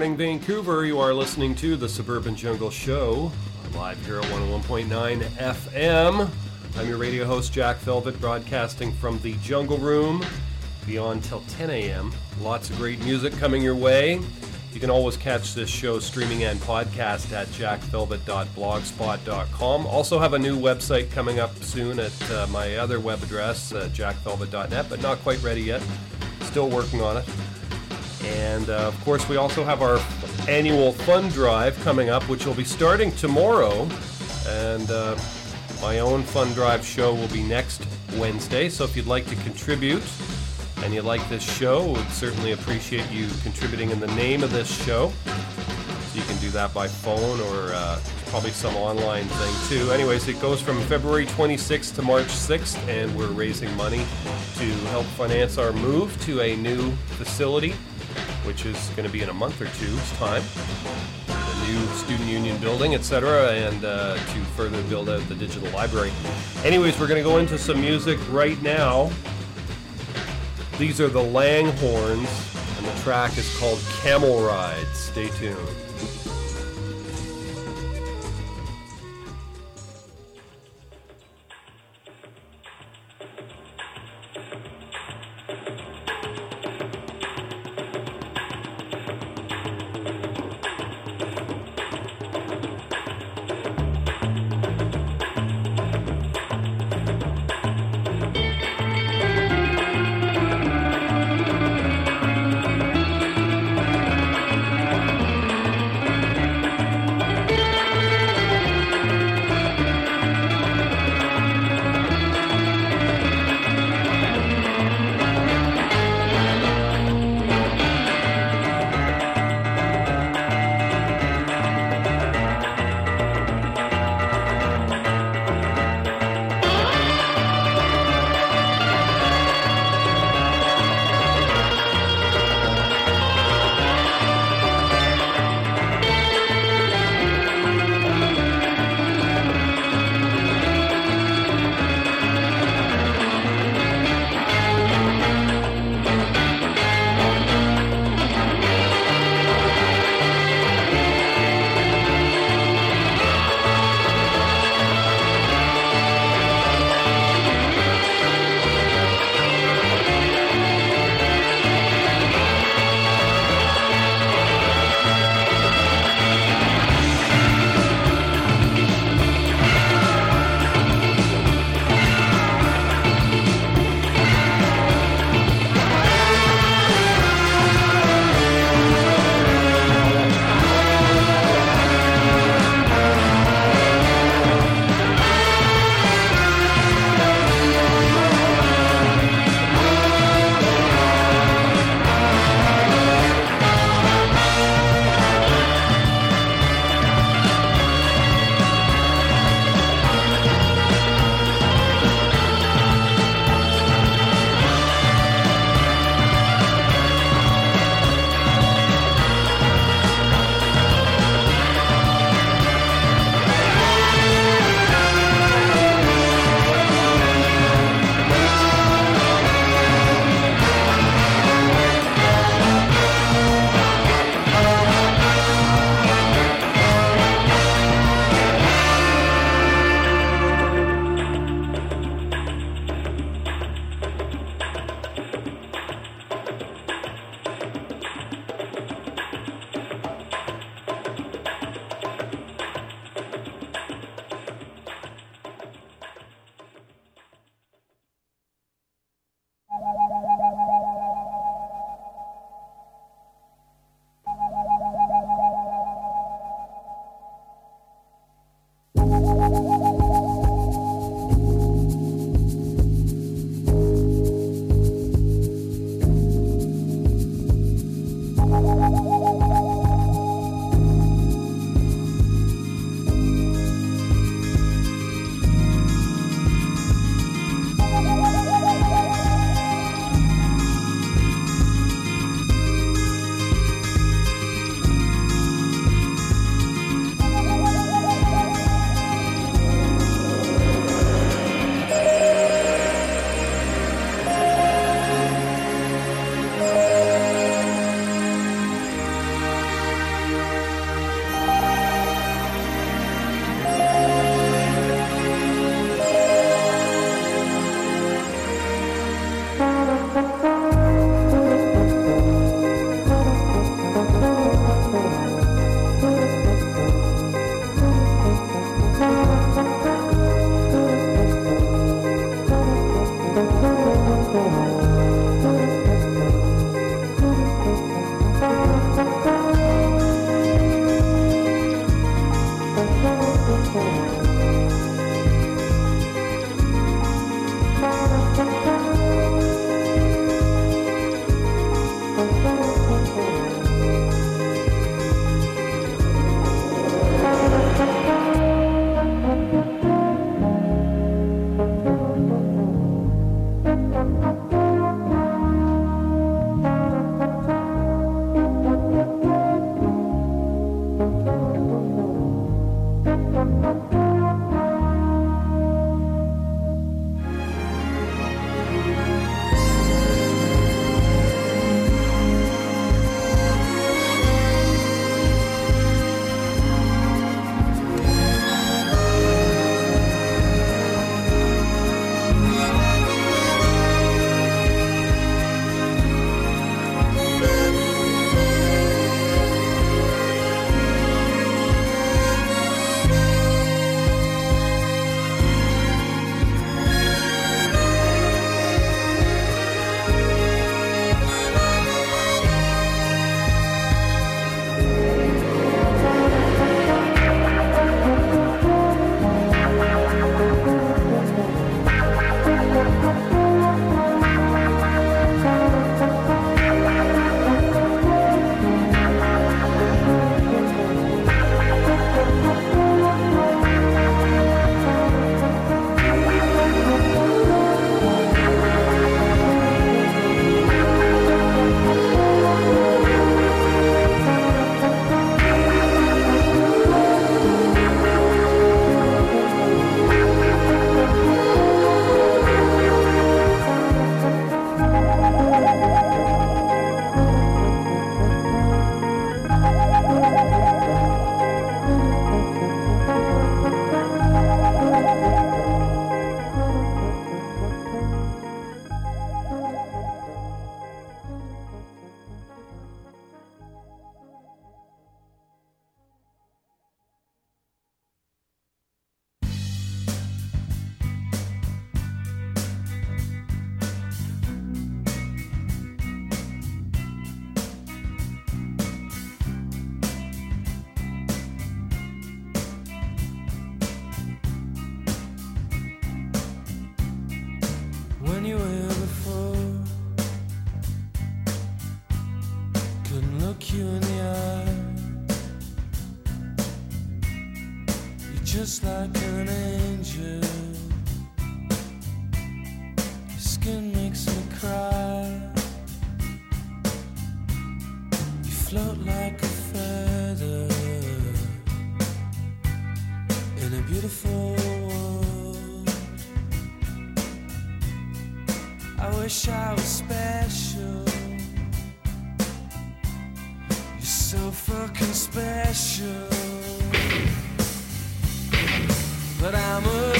morning, Vancouver. You are listening to the Suburban Jungle Show, live here at 101.9 FM. I'm your radio host, Jack Velvet, broadcasting from the Jungle Room beyond till 10 a.m. Lots of great music coming your way. You can always catch this show streaming and podcast at jackvelvet.blogspot.com. Also have a new website coming up soon at uh, my other web address, uh, jackvelvet.net, but not quite ready yet. Still working on it. And uh, of course, we also have our annual fund drive coming up, which will be starting tomorrow. And uh, my own fund drive show will be next Wednesday. So if you'd like to contribute and you like this show, we'd certainly appreciate you contributing in the name of this show. So you can do that by phone or uh, probably some online thing too. Anyways, it goes from February 26th to March 6th, and we're raising money to help finance our move to a new facility which is going to be in a month or two's time. The new student union building, etc., and uh, to further build out the digital library. Anyways, we're going to go into some music right now. These are the Langhorns, and the track is called Camel Ride. Stay tuned. so fucking special. But I'm a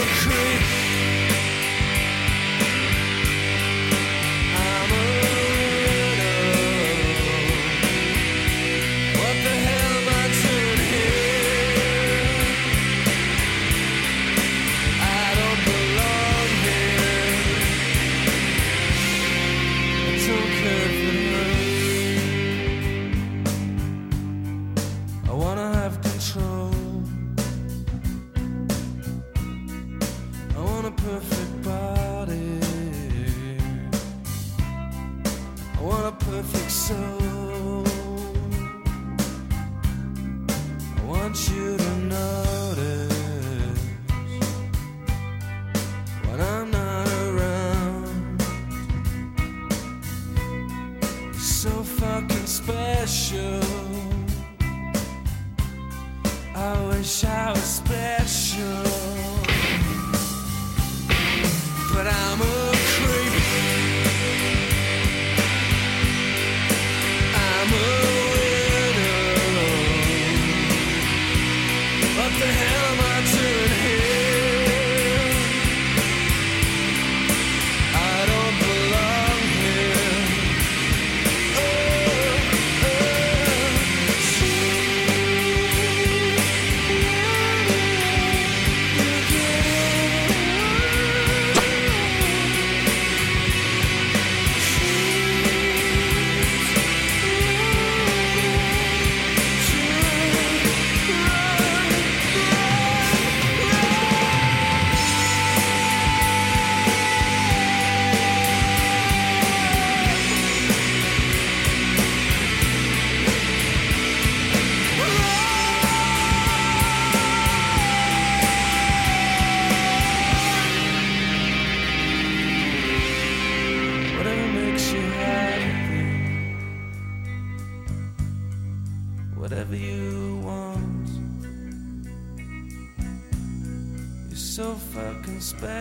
despair.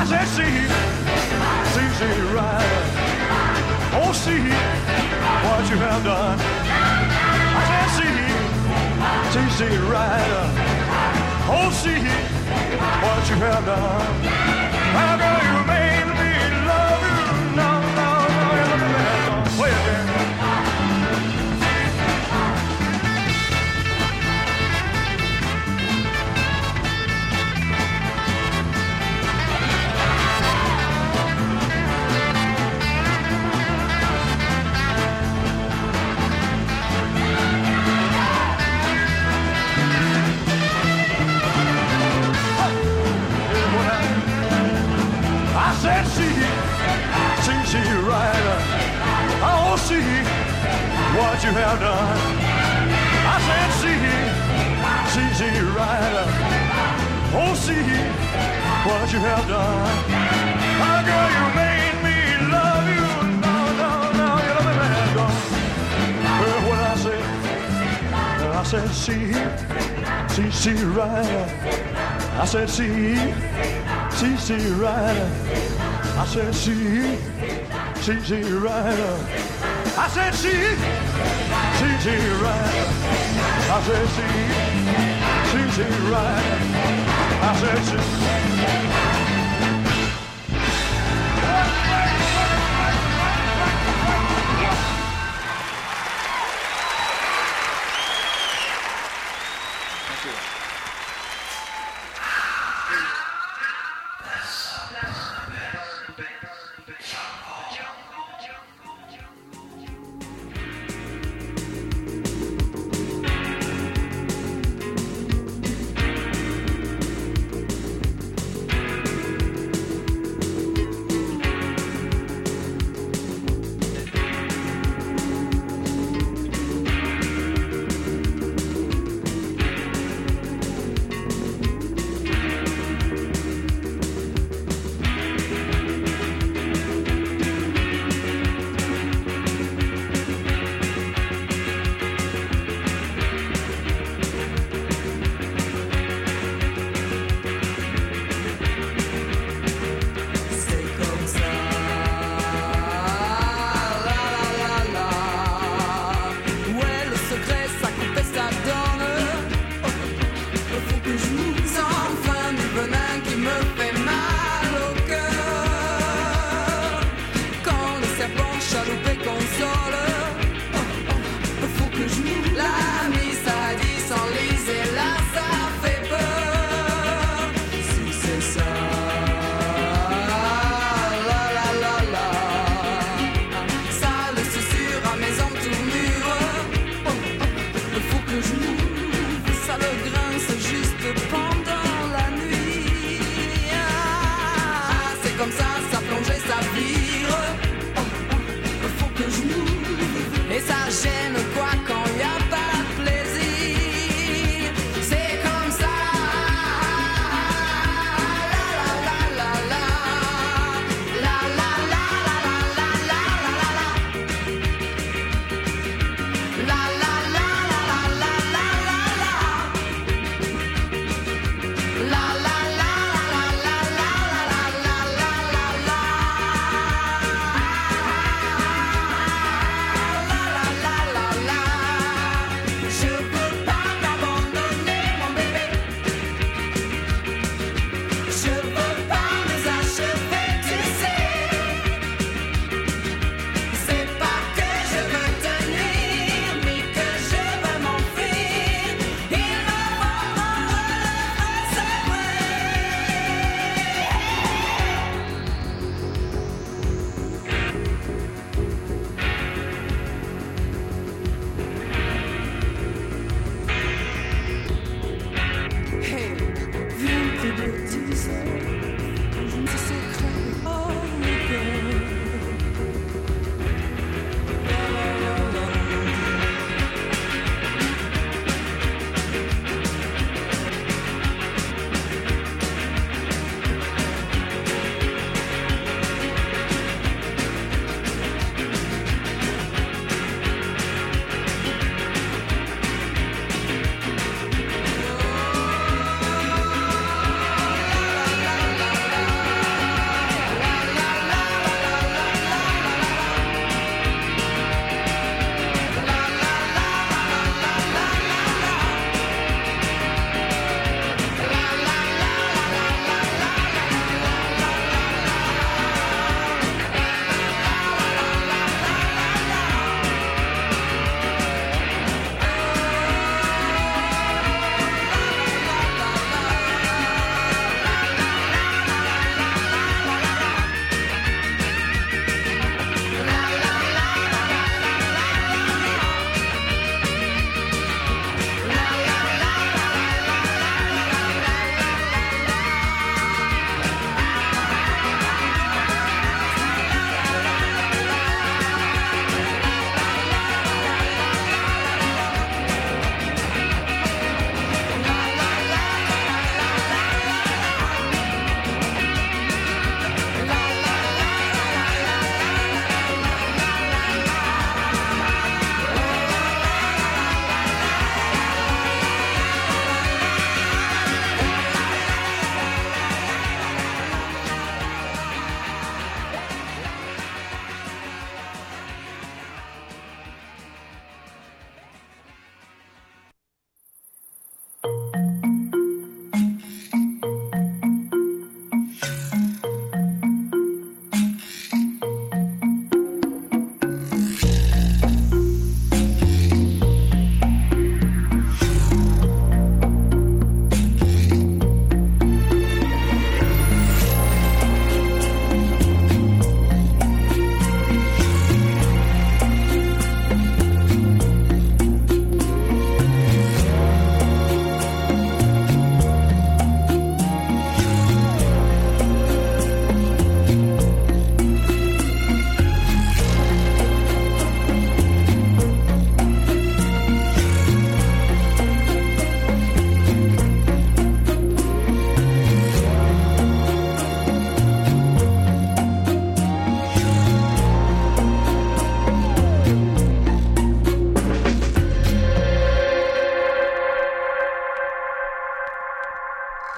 I said, see, see, see, right. Oh, see what you have done. I said, see, see, see, right. Oh, see what you have done. How girl, you made see you right. I will see what you have done. I said, see, see, see you right. Oh, see what you have done. My oh, girl, you made me love you. now, now, now you love me, man. Girl, Well, what I said, I said, see, see, see you right. I said, see, see, see you right. I said, see. T.T. Ryder. I said she. T.T. Ryder. I said she. T.T. Ryder. I said she.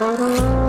Oh.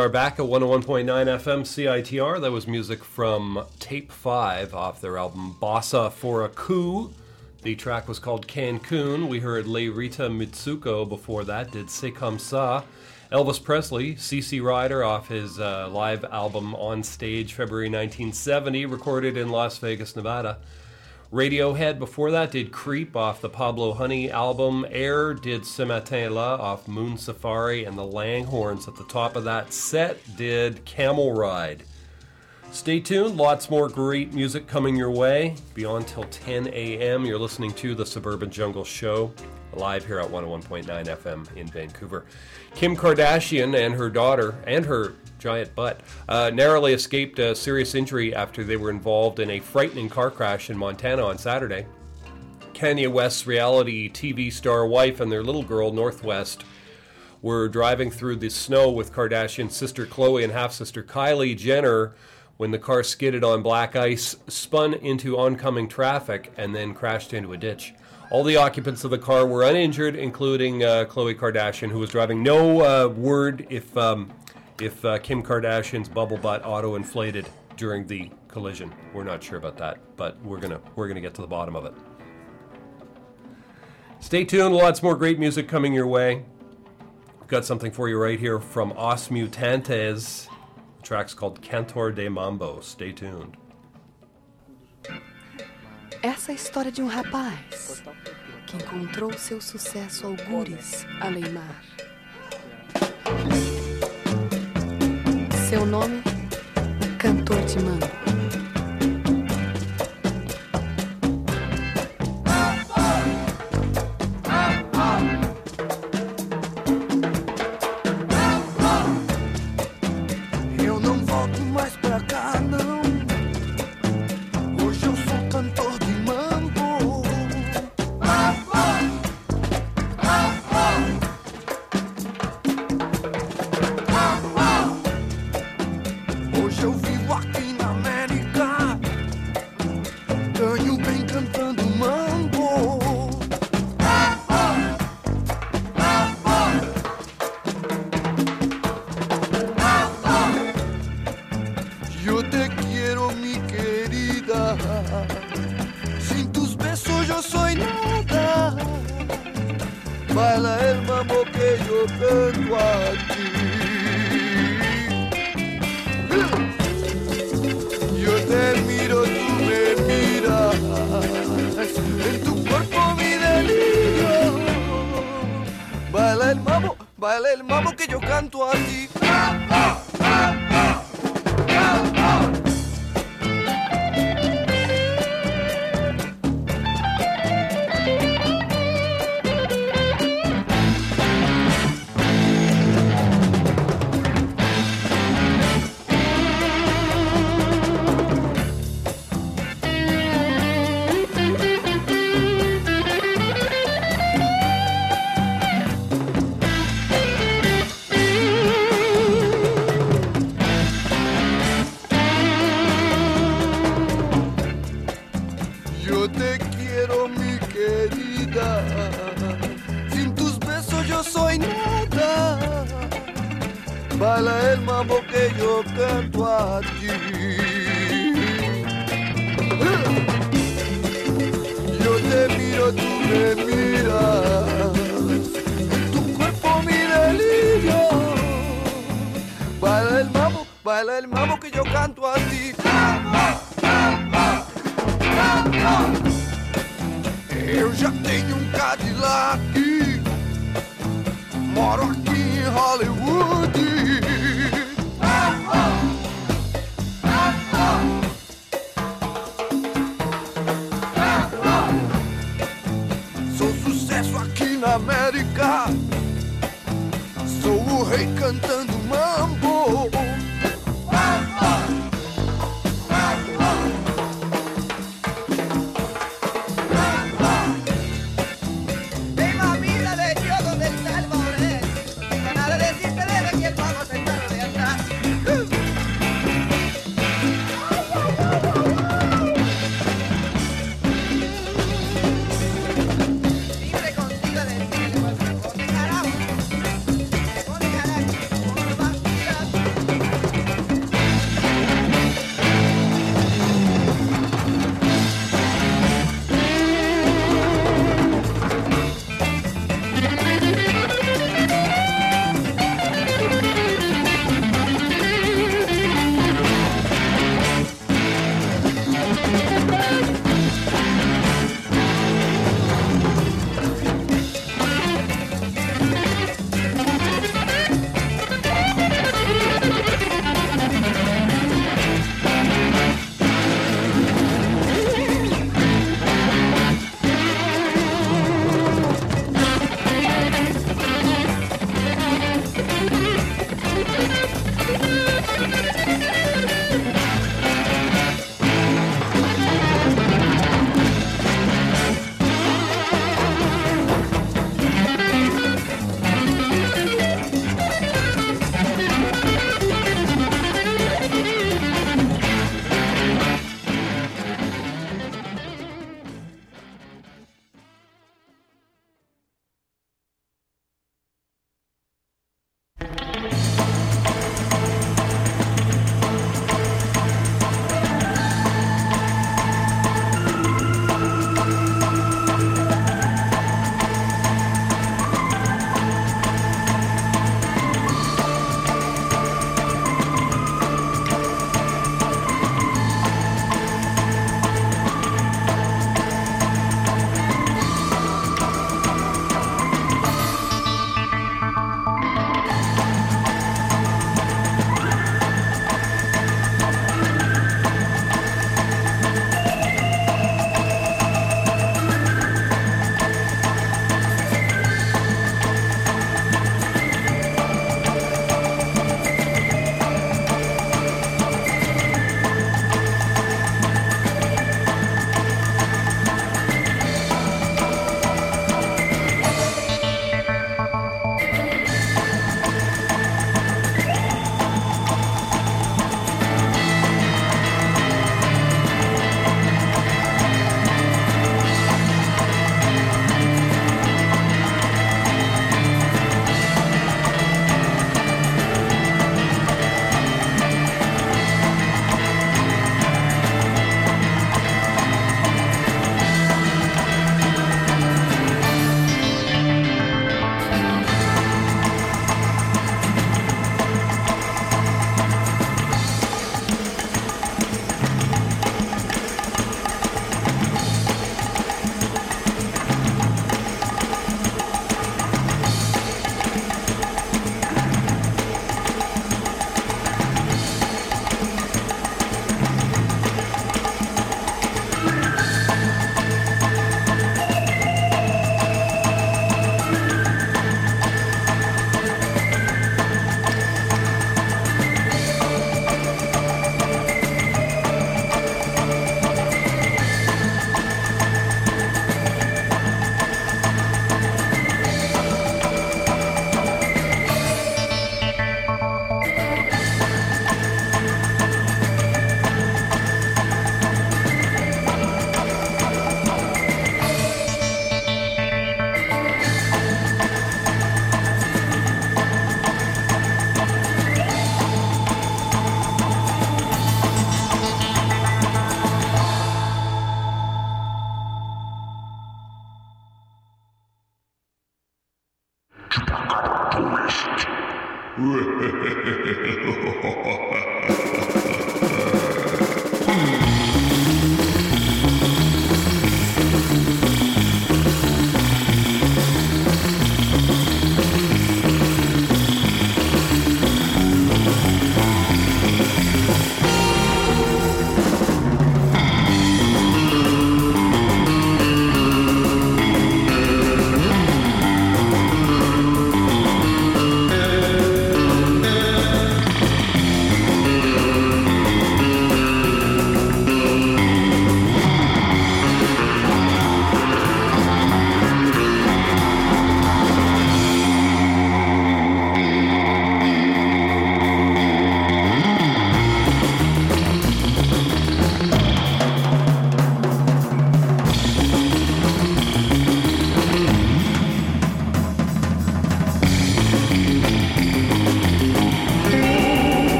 Are back at 101.9 FM CITR. That was music from Tape 5 off their album Bossa for a Coup. The track was called Cancun. We heard Les Rita Mitsouko before that, did C'est Comme. Elvis Presley, CC Rider off his uh, live album On Stage February 1970, recorded in Las Vegas, Nevada. Radiohead before that did Creep off the Pablo Honey album. Air did Ce Matin La off Moon Safari, and the Langhorns at the top of that set did Camel Ride. Stay tuned, lots more great music coming your way. Beyond till 10 a.m., you're listening to the Suburban Jungle Show, live here at 101.9 FM in Vancouver. Kim Kardashian and her daughter, and her giant butt, uh, narrowly escaped a serious injury after they were involved in a frightening car crash in Montana on Saturday. Kanye West's reality TV star wife and their little girl, North West, were driving through the snow with Kardashian sister Khloé and half sister Kylie Jenner when the car skidded on black ice, spun into oncoming traffic, and then crashed into a ditch. All the occupants of the car were uninjured, including uh, Kardashian, who was driving. No uh, word if um, if uh, Kim Kardashian's bubble butt auto inflated during the collision. We're not sure about that, but we're gonna we're gonna get to the bottom of it. Stay tuned. Lots more great music coming your way. We've got something for you right here from Os Mutantes. The track's called Cantor de Mambo. Stay tuned. Essa é a história de um rapaz que encontrou seu sucesso algures além mar. Seu nome, Cantor de Mambo.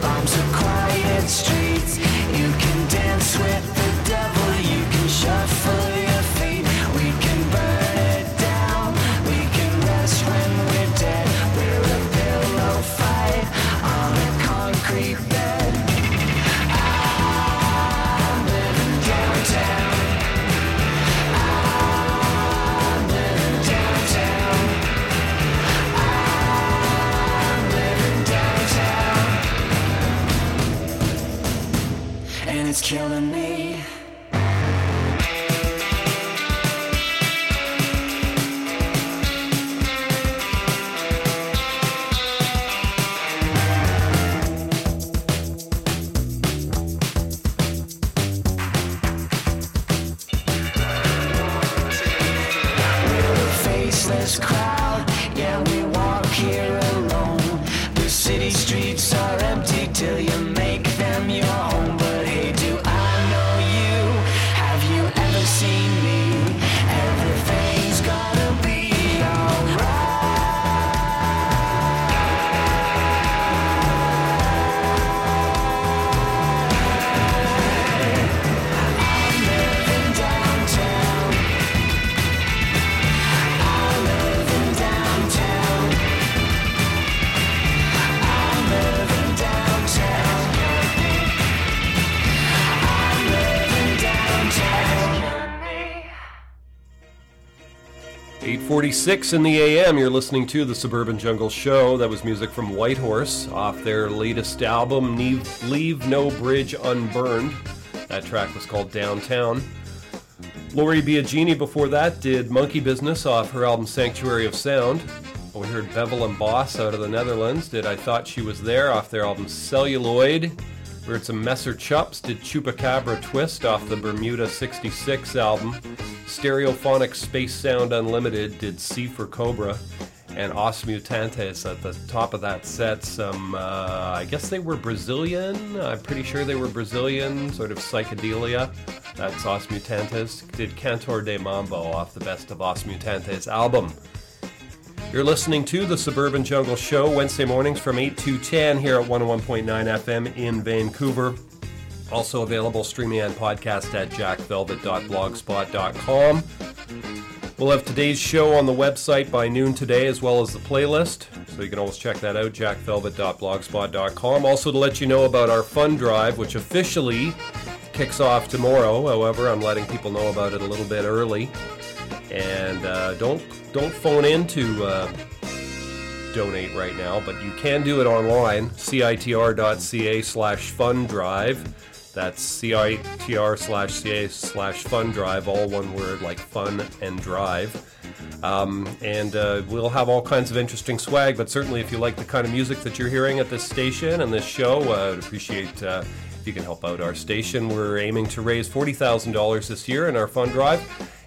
Bombs the quiet streets. Killing me. 846 in the AM, you're listening to the Suburban Jungle Show. That was music from Whitehorse off their latest album, Leave, Leave No Bridge Unburned. That track was called Downtown. Lori Biagini before that did Monkey Business off her album Sanctuary of Sound. We heard Bevel and Boss out of the Netherlands did I Thought She Was There off their album Celluloid. We heard some Messer Chups did Chupacabra Twist off the Bermuda 66 album. Stereophonic Space Sound Unlimited did C for Cobra. And Os Mutantes at the top of that set. Some, uh, I guess they were Brazilian. I'm pretty sure they were Brazilian, sort of psychedelia. That's Os Mutantes. Did Cantor de Mambo off the Best of Os Mutantes album. You're listening to the Suburban Jungle Show Wednesday mornings from 8 to 10 here at 101.9 FM in Vancouver. Also available streaming and podcast at jackvelvet.blogspot.com. We'll have today's show on the website by noon today as well as the playlist. So you can always check that out, jackvelvet.blogspot.com. Also to let you know about our fund drive, which officially kicks off tomorrow. However, I'm letting people know about it a little bit early. And uh, don't don't phone in to uh, donate right now, but you can do it online. citr.ca slash fund drive. That's citr slash ca slash fund drive, all one word like fun and drive. Um, and uh, we'll have all kinds of interesting swag, but certainly if you like the kind of music that you're hearing at this station and this show, uh, I'd appreciate uh, you can help out our station. We're aiming to raise $40,000 this year in our fund drive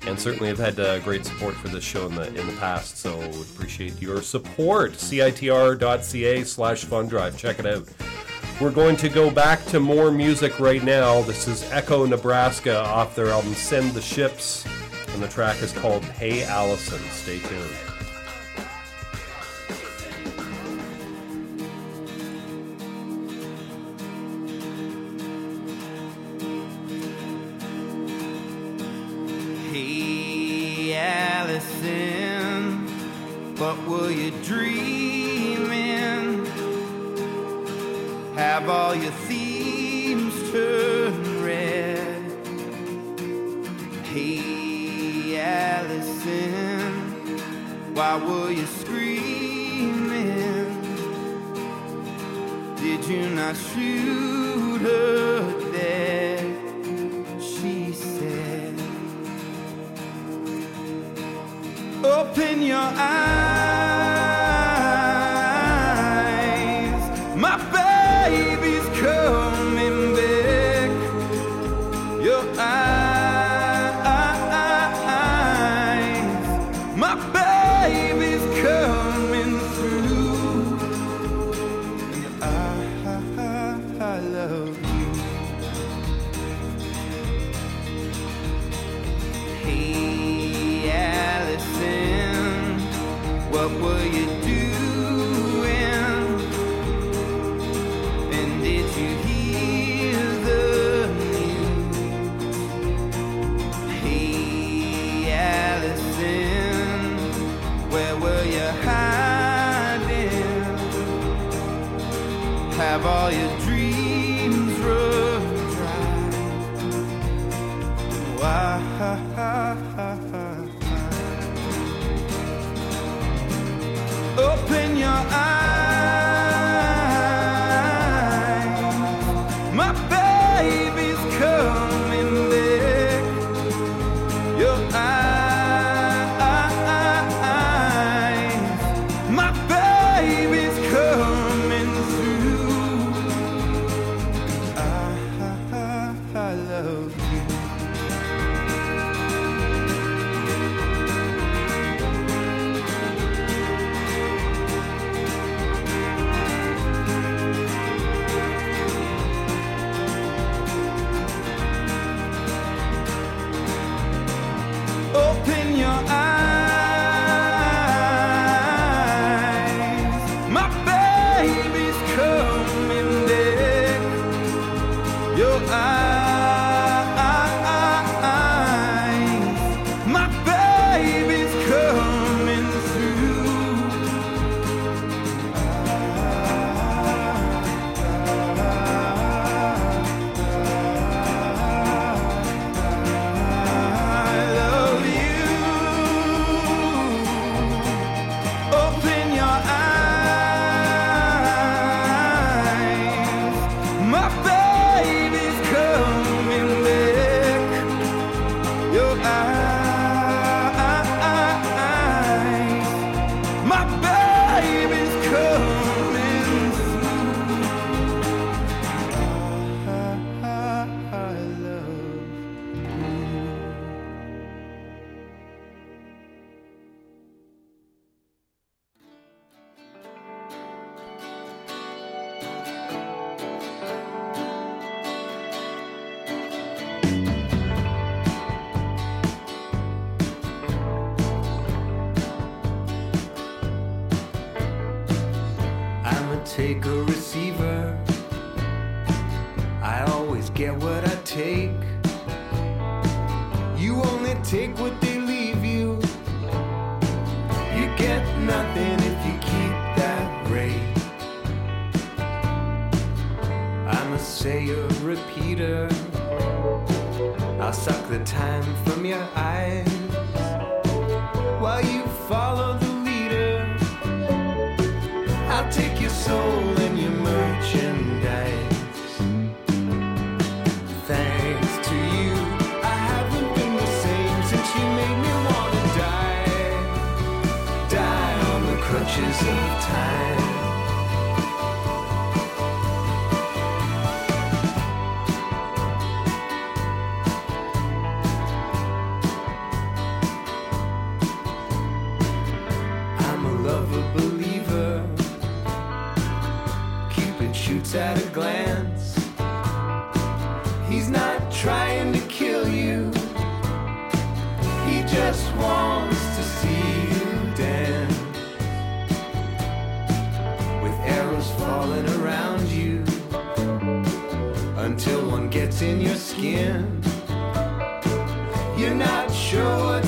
and certainly have had uh, great support for this show in the in the past. So appreciate your support. citr.ca slash fund drive. Check it out. We're going to go back to more music right now. This is Echo Nebraska off their album Send the Ships, and the track is called Hey Allison. Stay tuned. What were you dreaming? Have all your themes turned red? Hey, Allison, why were you screaming? Did you not shoot her dead? She said. Open your eyes. take a receiver. I always get what I take. You only take what they leave you. You get nothing if you keep that rate. I'm a sayer repeater. I'll suck the time from your eyes while you glance. He's not trying to kill you, he just wants to see you dance. With arrows falling around you until one gets in your skin. You're not sure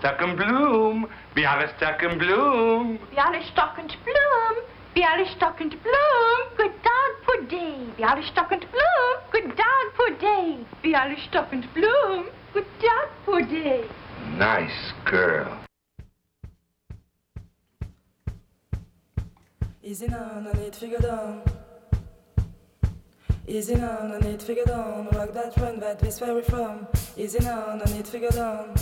Bialystok Bloom, Bialystok Bloom. Bialystockend bloom, Bialystockend bloom, good dog for day. Bialystockend bloom, good dog for day. Bialystockend bloom, good dog for day. Nice girl. Easy now, no need figure down. Easy now, no need figure down. Rock that run that is where we from. Easy now, no need figure down.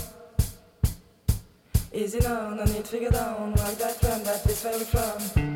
Easy now, no need to figure down. Rock that run that is where we from.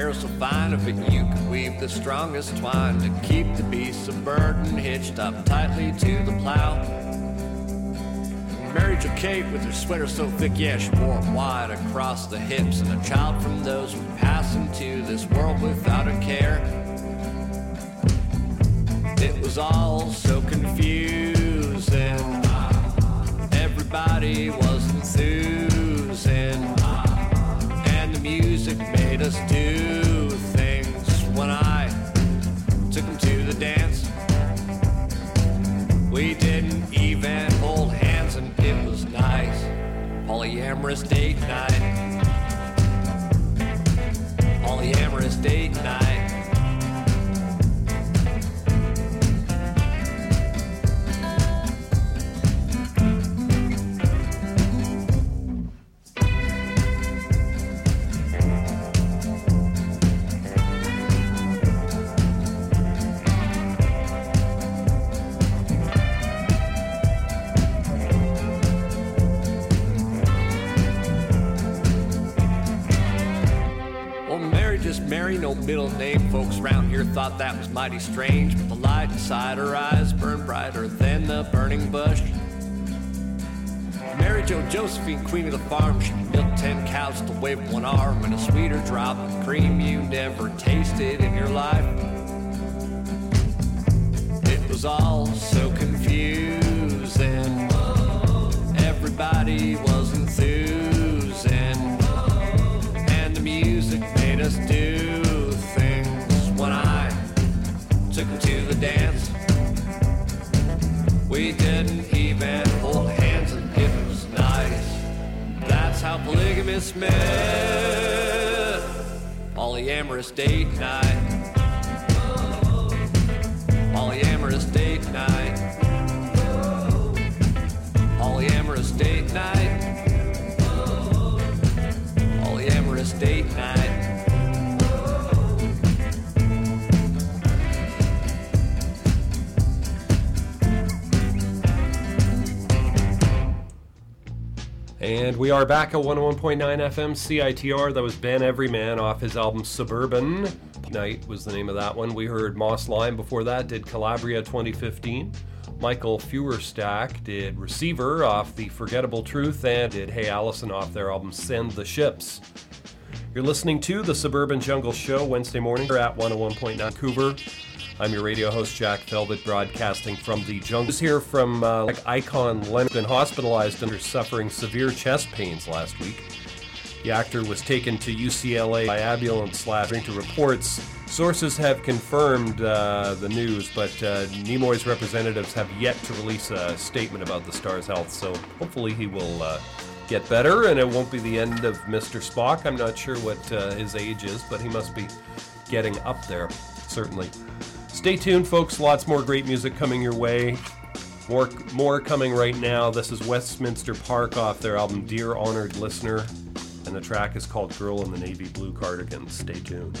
So fine, if it you could weave the strongest twine to keep the beast of burden hitched up tightly to the plow. Married your Kate with her sweater so thick, yeah, she wore it wide across the hips, and a child from those who pass into this world without a care. It was all so confusing. Polyamorous date night. Mighty strange, but the light inside her eyes burned brighter than the burning bush. Mary Jo Josephine, queen of the farm, she milked ten cows to wave one arm, and a sweeter drop of cream you never tasted in your life. It was all so confusing. Everybody was enthusing, and the music made us do took him to the dance. We didn't even hold hands and it was nice. That's how polygamous met. Polyamorous date night. Polyamorous date night. Polyamorous date night. Polyamorous date night. And we are back at 101.9 FM CITR. That was Ben Everyman off his album Suburban. Night was the name of that one. We heard Moss Lime before that, did Calabria 2015. Michael Fewerstack did Receiver off The Forgettable Truth and did Hey Allison off their album Send the Ships. You're listening to the Suburban Jungle Show Wednesday morning at 101.9 Vancouver. I'm your radio host, Jack Velvet, broadcasting from the jungle. Here from uh, like Icon Leonard, been hospitalized under suffering severe chest pains last week. The actor was taken to UCLA by ambulance slash to reports. Sources have confirmed uh, the news, but uh, Nimoy's representatives have yet to release a statement about the star's health. So hopefully he will uh, get better, and it won't be the end of Mr. Spock. I'm not sure what uh, his age is, but he must be getting up there, certainly. Stay tuned, folks. Lots more great music coming your way. More, more coming right now. This is Westminster Park off their album Dear Honored Listener, and the track is called Girl in the Navy Blue Cardigan. Stay tuned.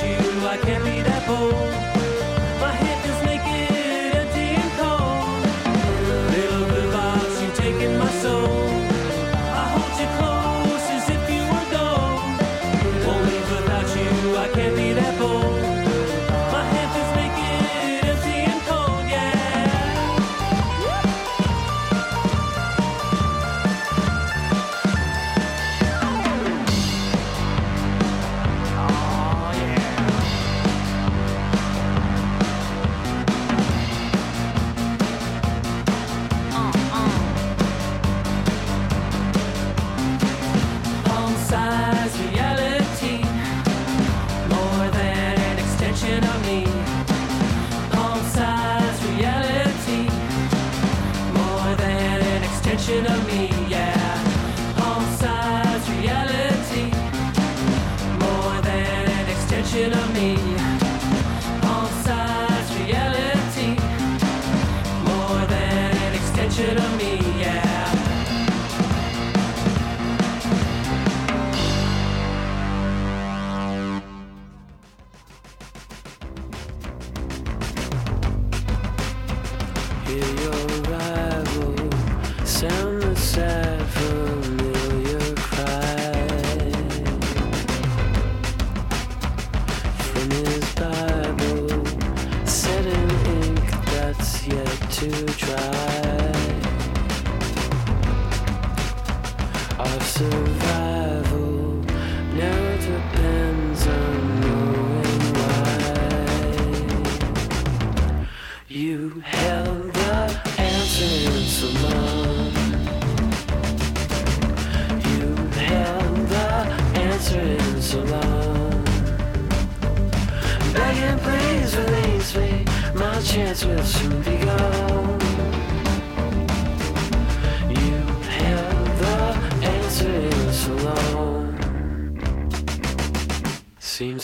you, I can't be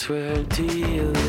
Seems we're dealing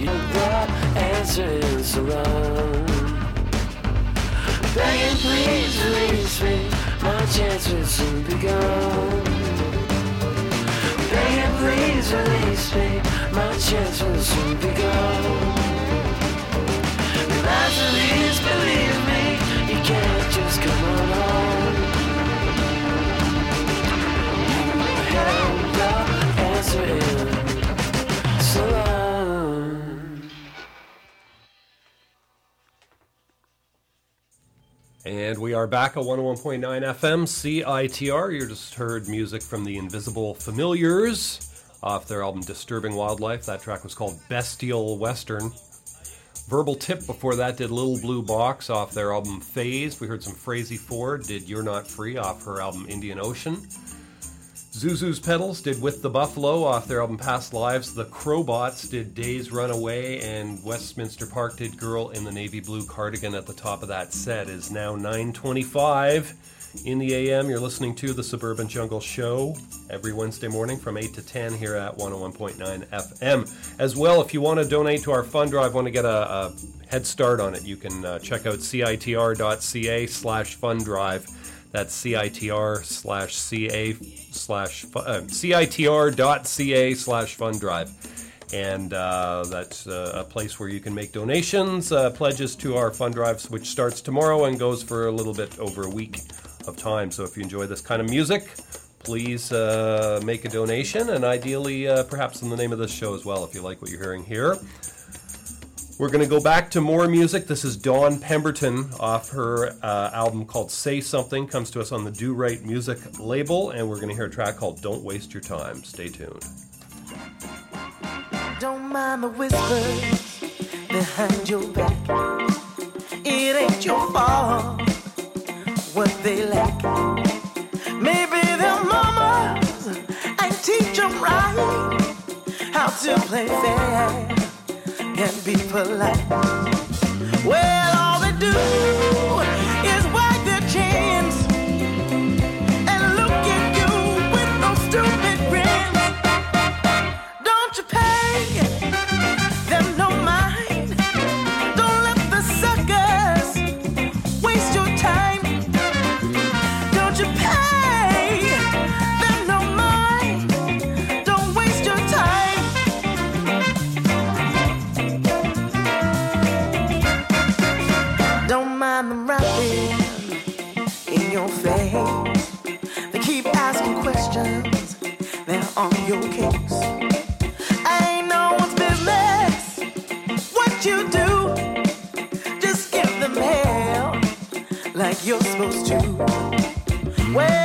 You know the answer is around. Begging, please release me. My chance will soon be gone. Begging, please release me. My chance will soon be gone. Lies believe me, you can't just go. And we are back at 101.9 FM CITR. You just heard music from the Invisible Familiars off their album Disturbing Wildlife. That track was called Bestial Western. Verbal Tip before that did Little Blue Box off their album Phase. We heard some Frazey Ford did You're Not Free off her album Indian Ocean. Zuzu's Pedals did With the Buffalo off their album Past Lives. The Crowbots did Days Run Away, and Westminster Park did Girl in the Navy Blue Cardigan at the top of that set. Is now 925 in the AM. You're listening to the Suburban Jungle Show every Wednesday morning from 8 to 10 here at 101.9 FM. As well, if you want to donate to our fund drive, want to get a, a head start on it, you can uh, check out citr.ca slash fund drive. That's citr slash ca slash uh, citr.ca slash fund drive. And uh, that's uh, a place where you can make donations, uh, pledges to our fund drives, which starts tomorrow and goes for a little bit over a week of time. So if you enjoy this kind of music, please uh, make a donation, and ideally, uh, perhaps in the name of this show as well, if you like what you're hearing here. We're going to go back to more music. This is Dawn Pemberton off her uh, album called Say Something. Comes to us on the Do Right Music label, and we're going to hear a track called Don't Waste Your Time. Stay tuned. Don't mind the whispers behind your back. It ain't your fault what they lack. Maybe their mamas ain't teach 'em right how to play fair and be polite. Well, all they do you're supposed to. Well,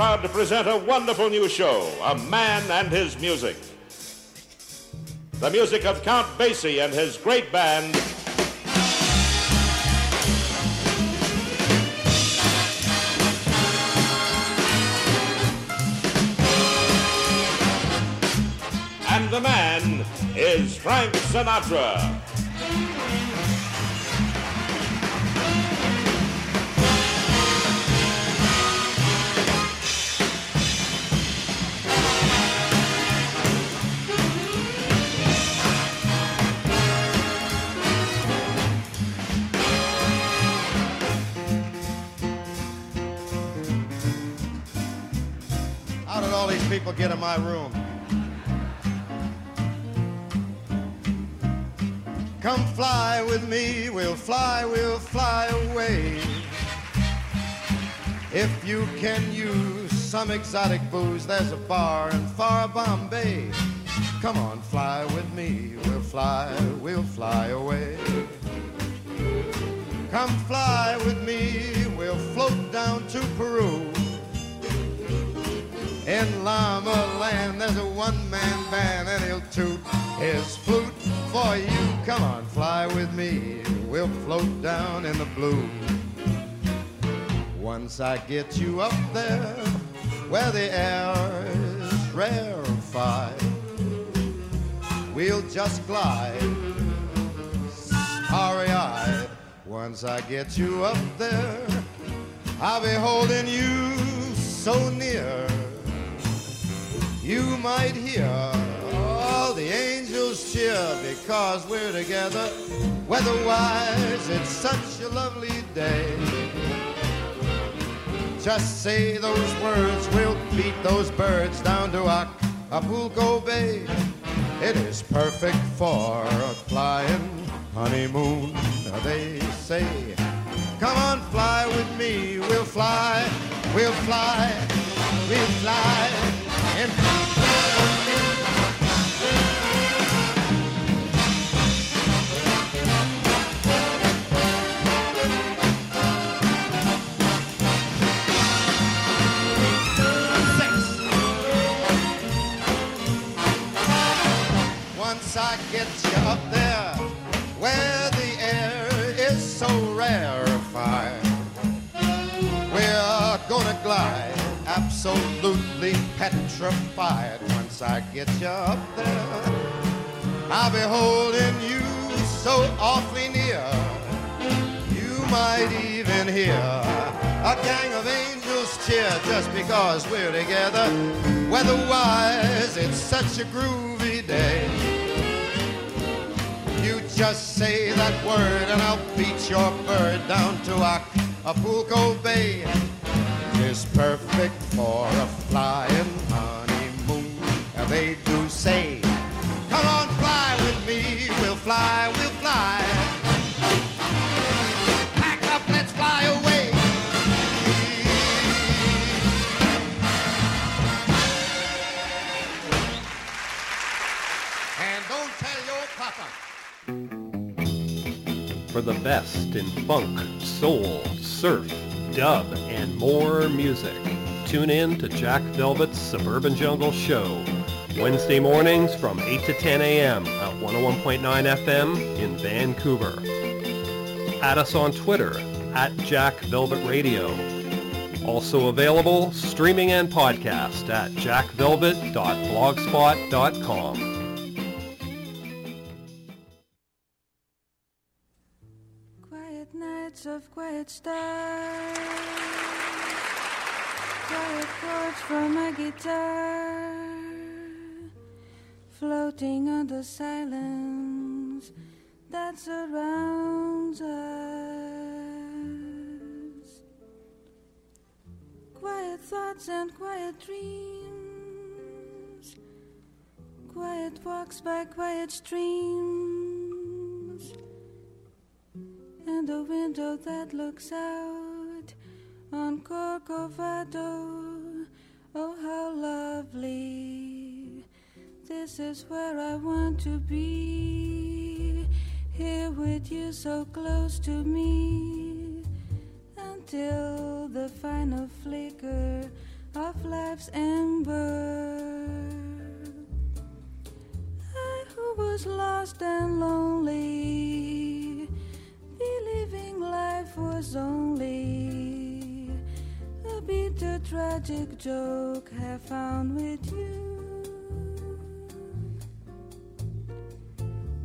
proud to present a wonderful new show, A Man and His Music. The music of Count Basie and his great band, and the man is Frank Sinatra. People get in my room? Come fly with me, we'll fly, we'll fly away. If you can use some exotic booze, there's a bar in far Bombay. Come on, fly with me, we'll fly, we'll fly away. Come fly with me, we'll float down to Peru. In Llama Land, there's a one-man band, and he'll toot his flute for you. Come on, fly with me. We'll float down in the blue. Once I get you up there, where the air is rarefied, we'll just glide, starry-eyed. Once I get you up there, I'll be holding you so near. You might hear all the angels cheer because we're together. Weatherwise, it's such a lovely day. Just say those words, we'll beat those birds down to Acapulco Bay. It is perfect for a flying honeymoon, they say. Come on, fly with me, we'll fly, we'll fly, we'll fly. And Once I get you up there where the air is so rarefied, we're gonna glide absolutely petrified. Once I get you up there, I'll be holding you so awfully near. You might even hear a gang of angels cheer just because we're together. Weatherwise, it's such a groovy day. You just say that word and I'll beat your bird down to Acapulco Bay. It's perfect for a flying honeymoon. And they do say, come on, fly with me. We'll fly, we'll fly. Pack up, let's fly away. And don't tell your papa. For the best in funk, soul, surf, dub, and more music, tune in to Jack Velvet's Suburban Jungle Show. Wednesday mornings from 8 to 10 a.m. at 101.9 FM in Vancouver. Add us on Twitter at Jack Velvet Radio. Also available streaming and podcast at jackvelvet.blogspot.com. quiet stars. Quiet chords from a guitar. Floating on the silence that surrounds us. Quiet thoughts and quiet dreams. Quiet walks by quiet streams and a window that looks out on Corcovado. Oh, how lovely! This is where I want to be. Here with you, so close to me, until the final flicker of life's ember. I who was lost and lonely, believing life was only a bitter tragic joke, have found with you.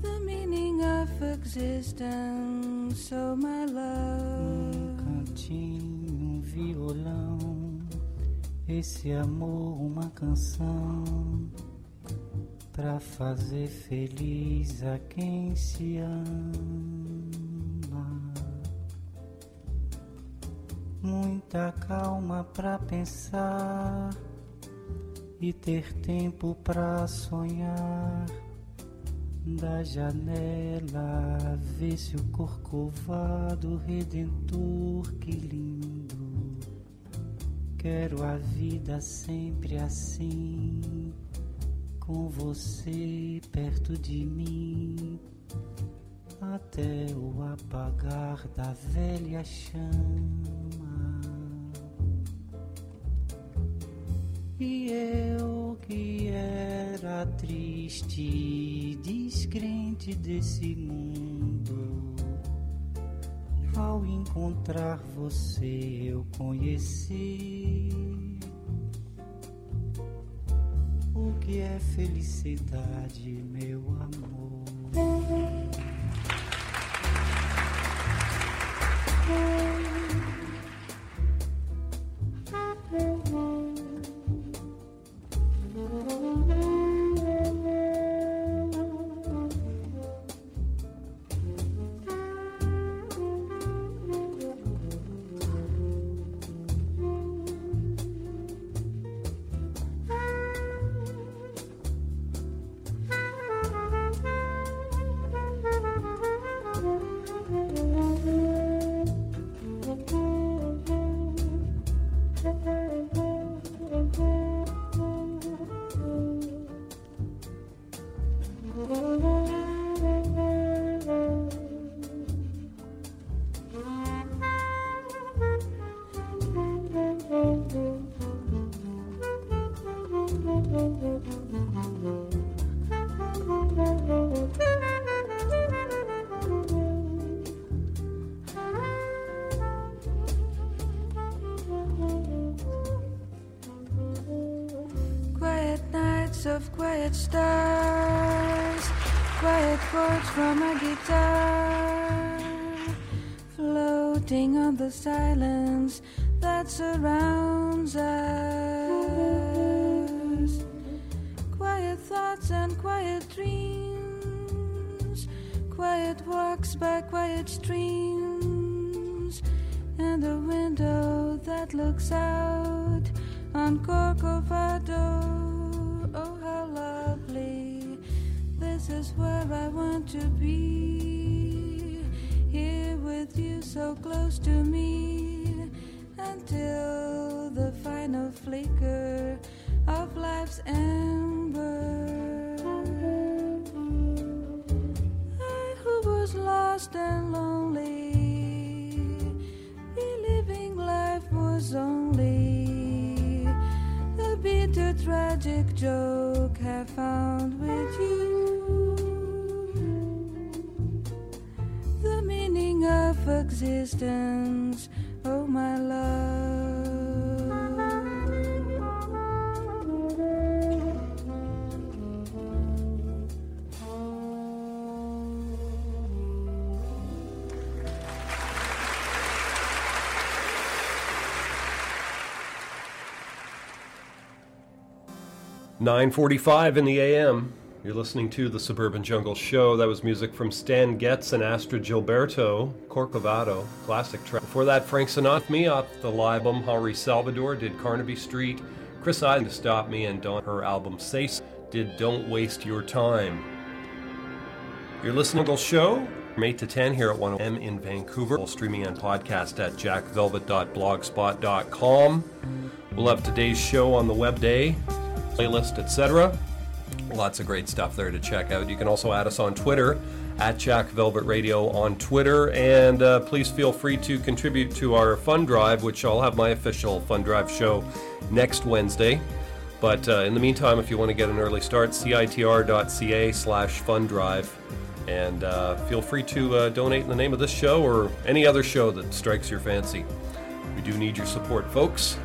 The meaning of existence, oh my love. cantinho, um violão, esse amor, uma canção pra fazer feliz a quem se ama. Muita calma pra pensar e ter tempo pra sonhar. Da janela, vê-se o corcovado redentor, que lindo. Quero a vida sempre assim, com você perto de mim, até o apagar da velha chama. E eu que era triste, descrente desse mundo, ao encontrar você eu conheci o que é felicidade, meu amor. Stars, quiet chords from a guitar, floating on the silence that surrounds us. Quiet thoughts and quiet dreams, quiet walks by quiet streams, and a window that looks out to be. 9:45 in the a.m. You're listening to the Suburban Jungle Show. That was music from Stan Getz and Astrud Gilberto, Corcovado, classic track. Before that, Frank Sinatra, me the album Henri Salvador did Carnaby Street. Chris Eisen to stop me and Dawn her album Say did Don't Waste Your Time. You're listening to the show. From 8 to 10 here at 1M in Vancouver, We'll streaming and podcast at jackvelvet.blogspot.com. We'll have today's show on the web day, playlist, etc. Lots of great stuff there to check out. You can also add us on Twitter at Jack Velvet Radio on Twitter, and uh, please feel free to contribute to our fund drive, which I'll have my official fund drive show next Wednesday. But uh, in the meantime, if you want to get an early start, citr.ca slash fund drive. And uh, feel free to uh, donate in the name of this show or any other show that strikes your fancy. We do need your support, folks.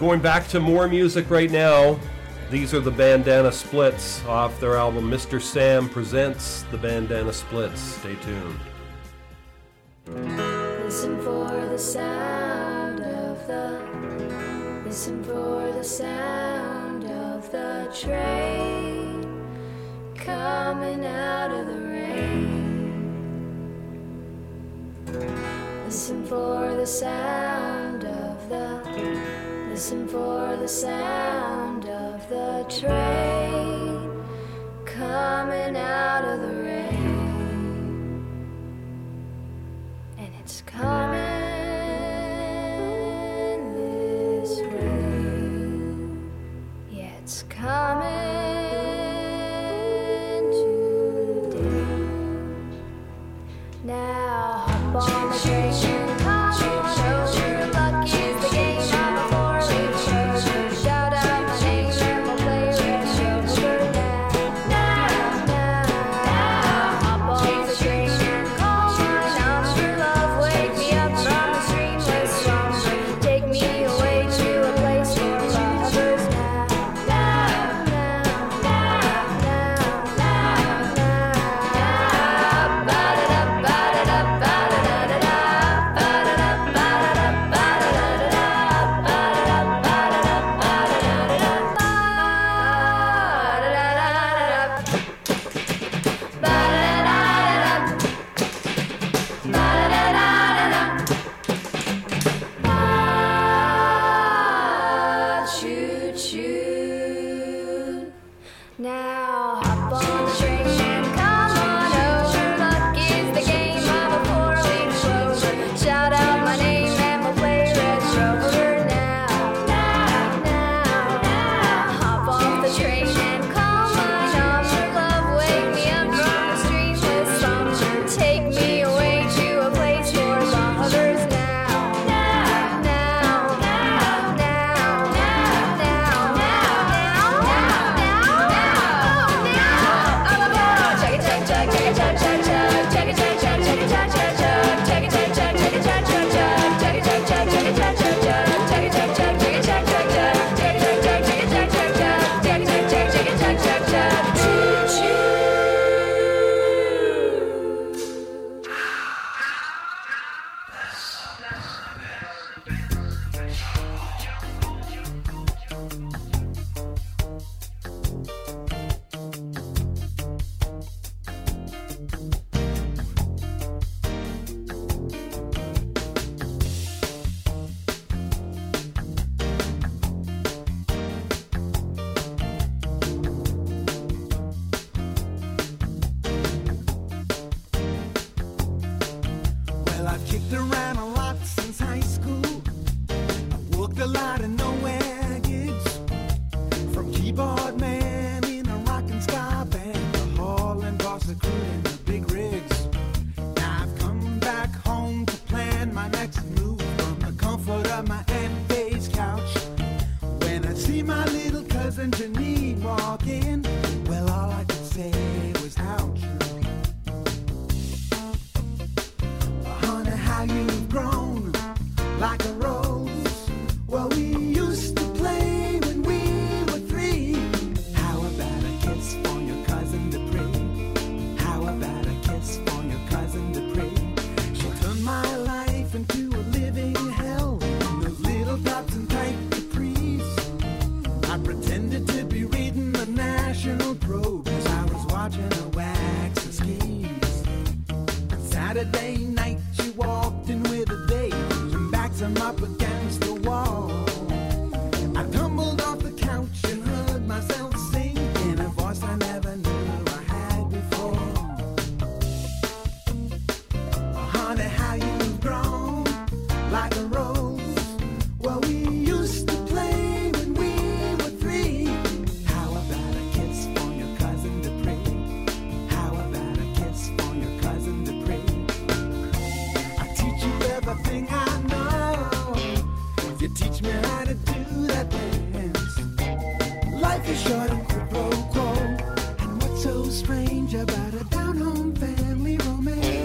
Going back to more music right now, these are the Bandana Splits off their album Mr. Sam Presents the Bandana Splits. Stay tuned. Listen for the sound of the Listen for the sound of the train coming out of the rain. Listen for the sound listen for the sound of the train coming out of the rain. And it's coming. Strange about a down home family romance?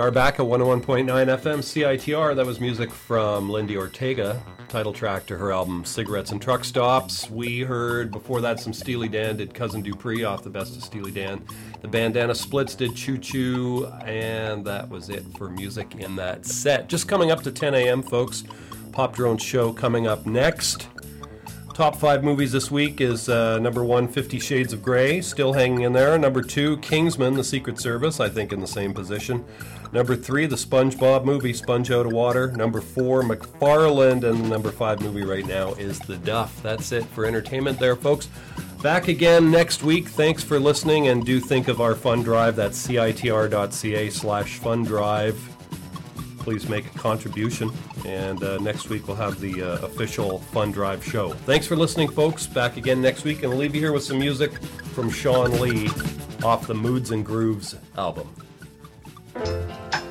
Are back at 101.9 FM CITR. That was music from Lindi Ortega, title track to her album Cigarettes and Truck Stops. We heard before that some Steely Dan did Cousin Dupree off the best of Steely Dan. The Bandana Splits did Choo Choo, and that was it for music in that set. Just coming up to 10 a.m., folks. Pop Drone Show coming up next. Top five movies this week is uh, number one, Fifty Shades of Grey, still hanging in there. Number two, Kingsman, The Secret Service, I think in the same position. Number three, the SpongeBob movie, Sponge Out of Water. Number four, McFarland, and the number five movie right now is The Duff. That's it for entertainment there, folks. Back again next week. Thanks for listening, and do think of our fund drive. That's citr.ca slash fund drive please make a contribution. And uh, next week we'll have the uh, official Fun Drive show. Thanks for listening, folks. Back again next week, and we'll leave you here with some music from Sean Lee off the Moods and Grooves album. Música